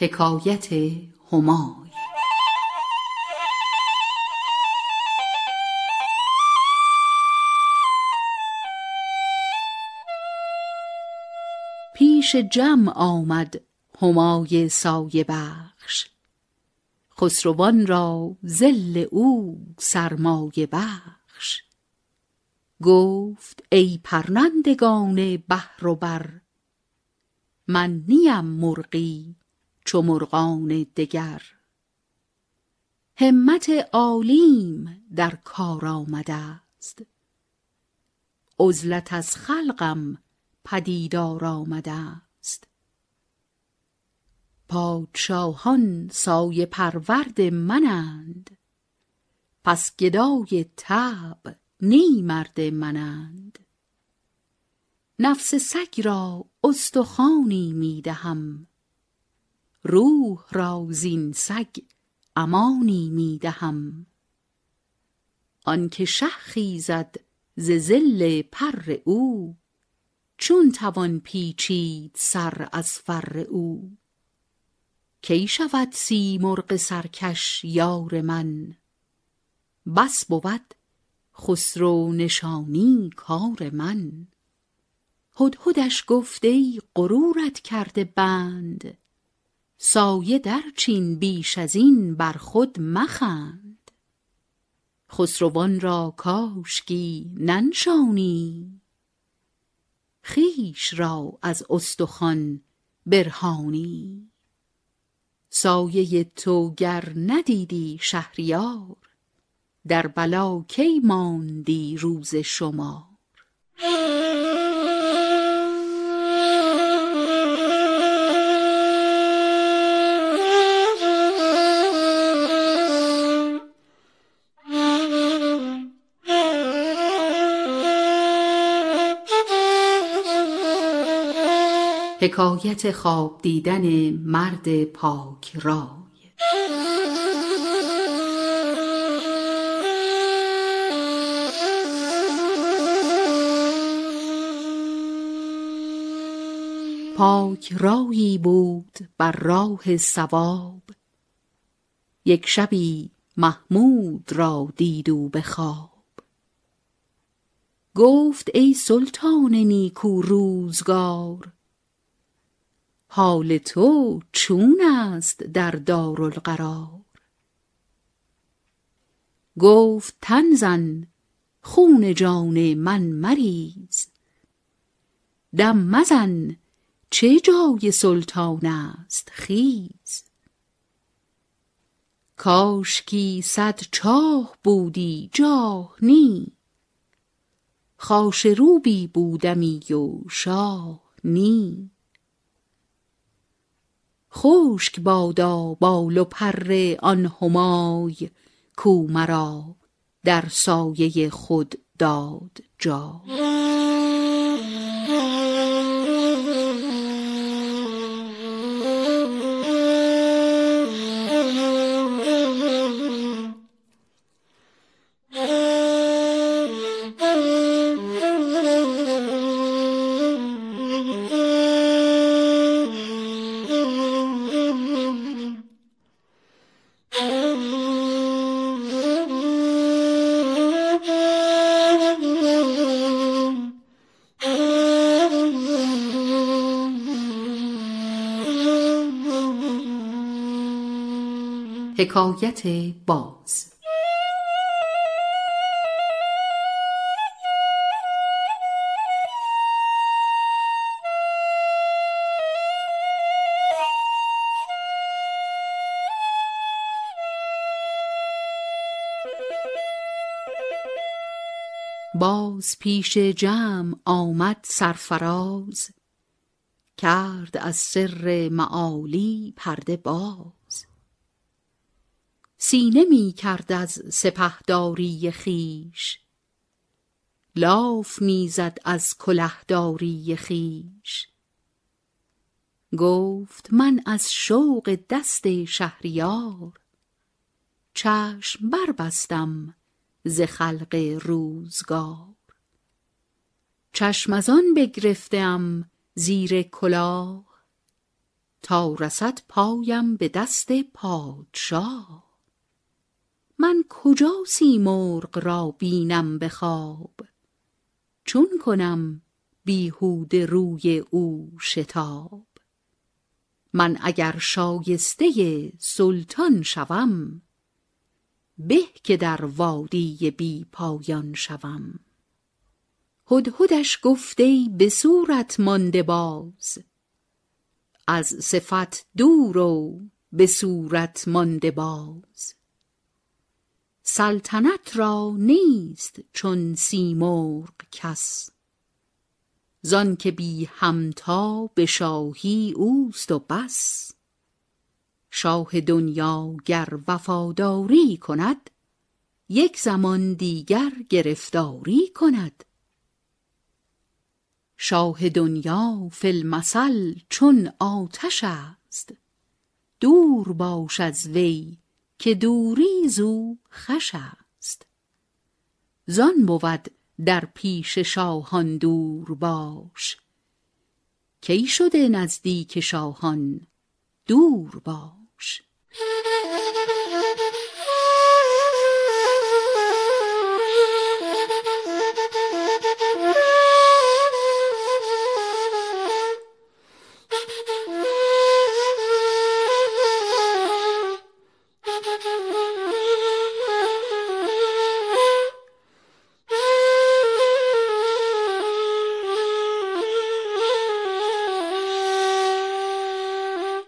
حکایت همای. پیش جمع آمد همای سایه بخش. خسروان را ظل او سرمایه بخش. گفت ای پرندگان بحر و بر من نیم مرغی چو مرغان دگر. همت عالیم در کار آمده است. عزلت از خلقم پدیدار آمده است. پادشاهان سایه پرورد منند پس گدای طبع نی مرد منند. نفس سگ را استخوانی می دهم. روح را زین سگ امانی می دهم. آنکه شه خیزد ز ظل پر او چون توان پیچید سر از فر او. کی شود سیمرغ سرکش یار من؟ بس بود خسرو نشانی کار من. هدهدش گفت ای غرورت کرده بند سایه درچین بیش از این بر خود مخند. خسروان را کاشکی ننشانی. خویش را از استخوان برهانی. سایه تو گر ندیدی شهریار در بلا کی ماندی روز شمار؟ حکایت خواب دیدن مرد پاک رای. پاک رایی بود بر راه صواب یک شبی محمود را دید او به خواب. گفت ای سلطان نیکو روزگار حال تو چون است در دارالقرار؟ گفت تن زن خون جان من مریز. دم مزن چه جای سلطان است خیز؟ کاشکی صد چاه بودی جاه نی. خاشروبی بودمی و شاه نی. خشک بادا بال و پر آن همای کو مرا در سایه خود داد جای. حکایت باز. باز پیش جمع آمد سرفراز کرد از سر معالی پرده باز. سینه می کرد از سپهداری خویش. لاف می زد از کلهداری خویش. گفت من از شوق دست شهریار چشم بربستم ز خلق روزگار. چشم از آن بگرفته ام زیر کلاه تا رسد پایم به دست پادشاه. کجا سیمرغ را بینم به خواب؟ چون کنم بیهوده روی او شتاب. من اگر شایسته سلطان شوم به که در وادی بی پایان شوم. هدهدش گفت ای به صورت مانده باز از صفت دور و به صورت مانده باز. سلطنت را نیست چون سیمرغ کس. زانکه بی همتا به شاهی اوست و بس. شاه دنیا گر وفاداری کند یک زمان دیگر گرفتاری کند. شاه دنیا فی المثل چون آتش است. دور باش از وی که دوری زو خوش است. زان بود در پیش شاهان دور باش. کی شده نزدیک شاهان دور باش.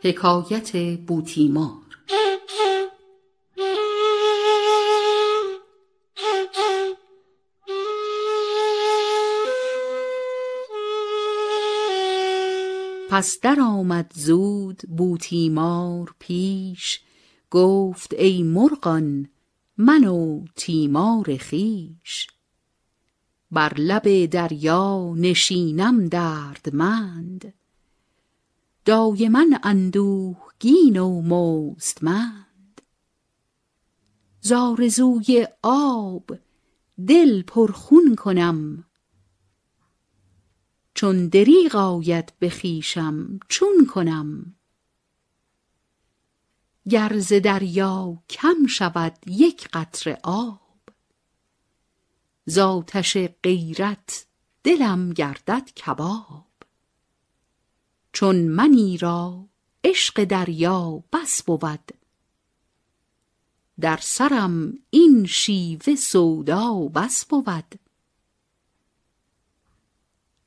حکایت بوتیمار. پس در آمد زود بوتیمار پیش گفت ای مرغان من و تیمار خویش. بر لب دریا نشینم دردمند دایما اندوهگین و مستمند. ز آرزوی آب دل پر خون کنم. چون دریغ آید به خویشم چون کنم. گر ز دریا کم شود یک قطره آب. ز آتش غیرت دلم گردد کباب. چون منی را عشق دریا بس بود. در سرم این شیوه سودا بس بود.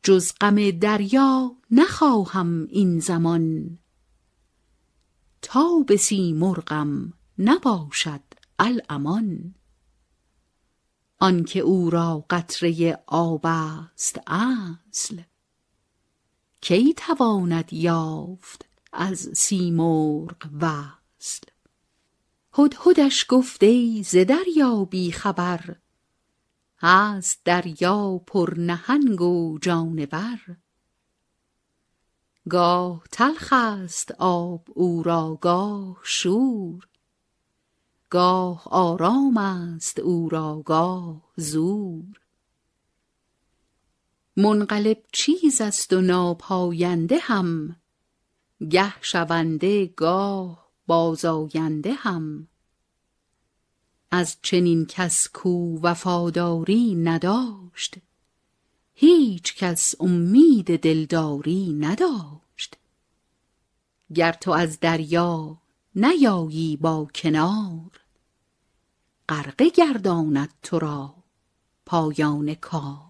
جز غم دریا نخواهم این زمان. تاب سیمرغم نباشد الامان. آنکه او را قطره آب است اصل. کی تواند یافت از سیمرغ وصل؟ هدهدش گفت ای ز دریا بی خبر هست دریا پر نهنگ و جانور. گاه تلخ است آب او را گاه شور. گاه آرام است او را گاه زور. منقلب چیز است و ناپاینده هم. گه شونده گاه بازآینده هم. از چنین کس کو وفاداری نداشت. هیچ کس امید دلداری نداشت. گر تو از دریا نیایی با کنار غرقه گرداند تو را پایان کار.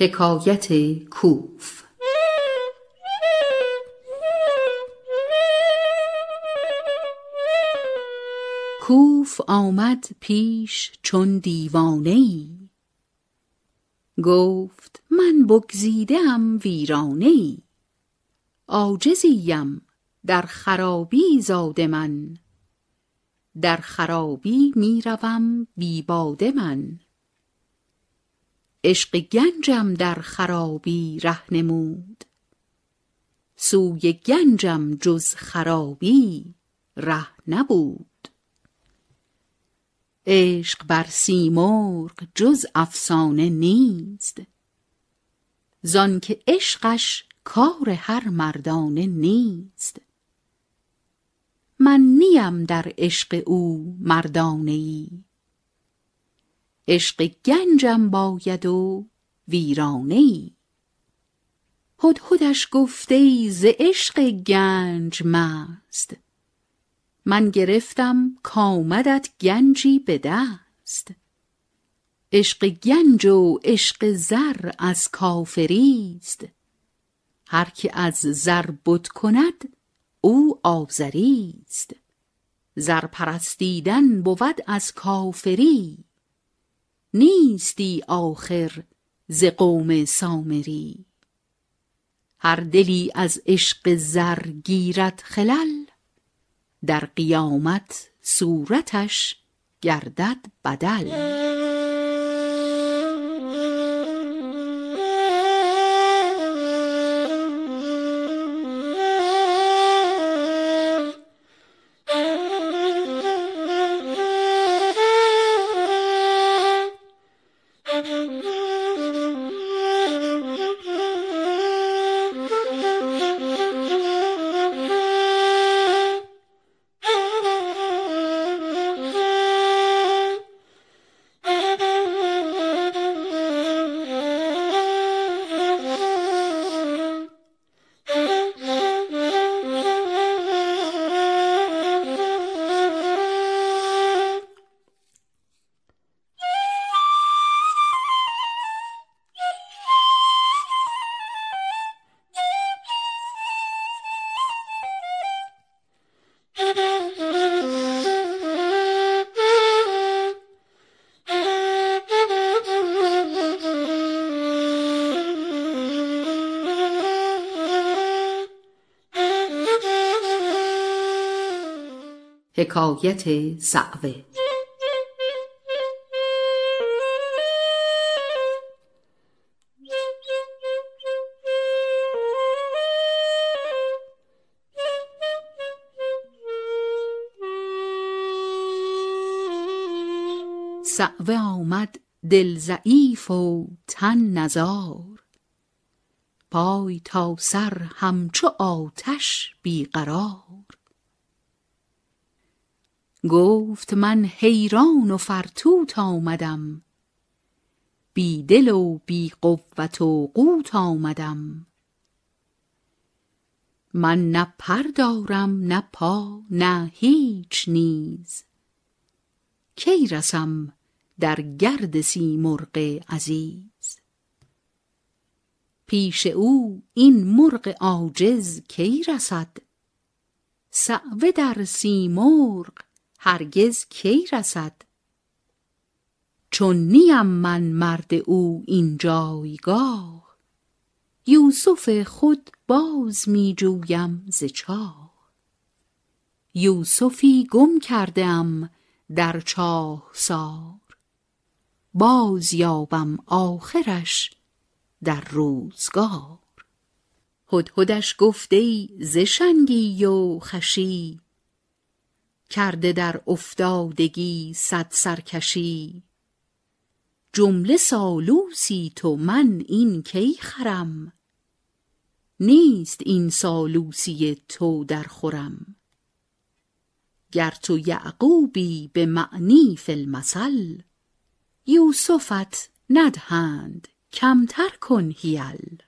حکایت کوف. کوف آمد پیش چون دیوانه ای گفت من بگزیده ام ویرانه ای عاجزیم در خرابی زاده من. در خرابی می‌روم بی باده من. عشق گنجم در خرابی ره نمود. سوی گنجم جز خرابی ره نبود. عشق بر سیمرغ جز افسانه نیست. زانکه عشقش کار هر مردانه نیست. من نیم در عشق او مردانه ای. عشق گنجم باید و ویرانه ای هدهدش گفت ای ز عشق گنج مست من گرفتم کآمدت گنجی به دست. عشق گنج و عشق زر از کافریست هر که از زر بت کند او آزریست زر پرستیدن بود از کافری. نیستی آخر ز قوم سامری. هر دلی از عشق زر گیرد خلل در قیامت صورتش گردد بدل. حکایت صعوه. صعوه آمد دل ضعیف و تن نزار. پای تا سر همچو آتش بی قرار گفت من حیران و فرتوت آمدم. بی دل و بی قوت و قوت آمدم. من نه پر دارم نه پا نه هیچ نیز. کی رسم در گرد سیمرغ عزیز؟ پیش او این مرغ عاجز کی رسد؟ صعوه در سیمرغ هرگز کی رسد؟ چون نیم من مرد او این جایگاه یوسف خود باز می جویم ز چاه. یوسفی گم کرده ام در چاهسار باز یابم آخرش در روزگار. هدهدش گفت ای ز شنگی و خوشی کرده در افتادگی صد سرکشی. جمله سالوسی تو من این کی خرم؟ نیست این سالوسی تو در خورم. گر تو یعقوبی به معنی فی المثل یوسفت ندهند کمتر کن حیل.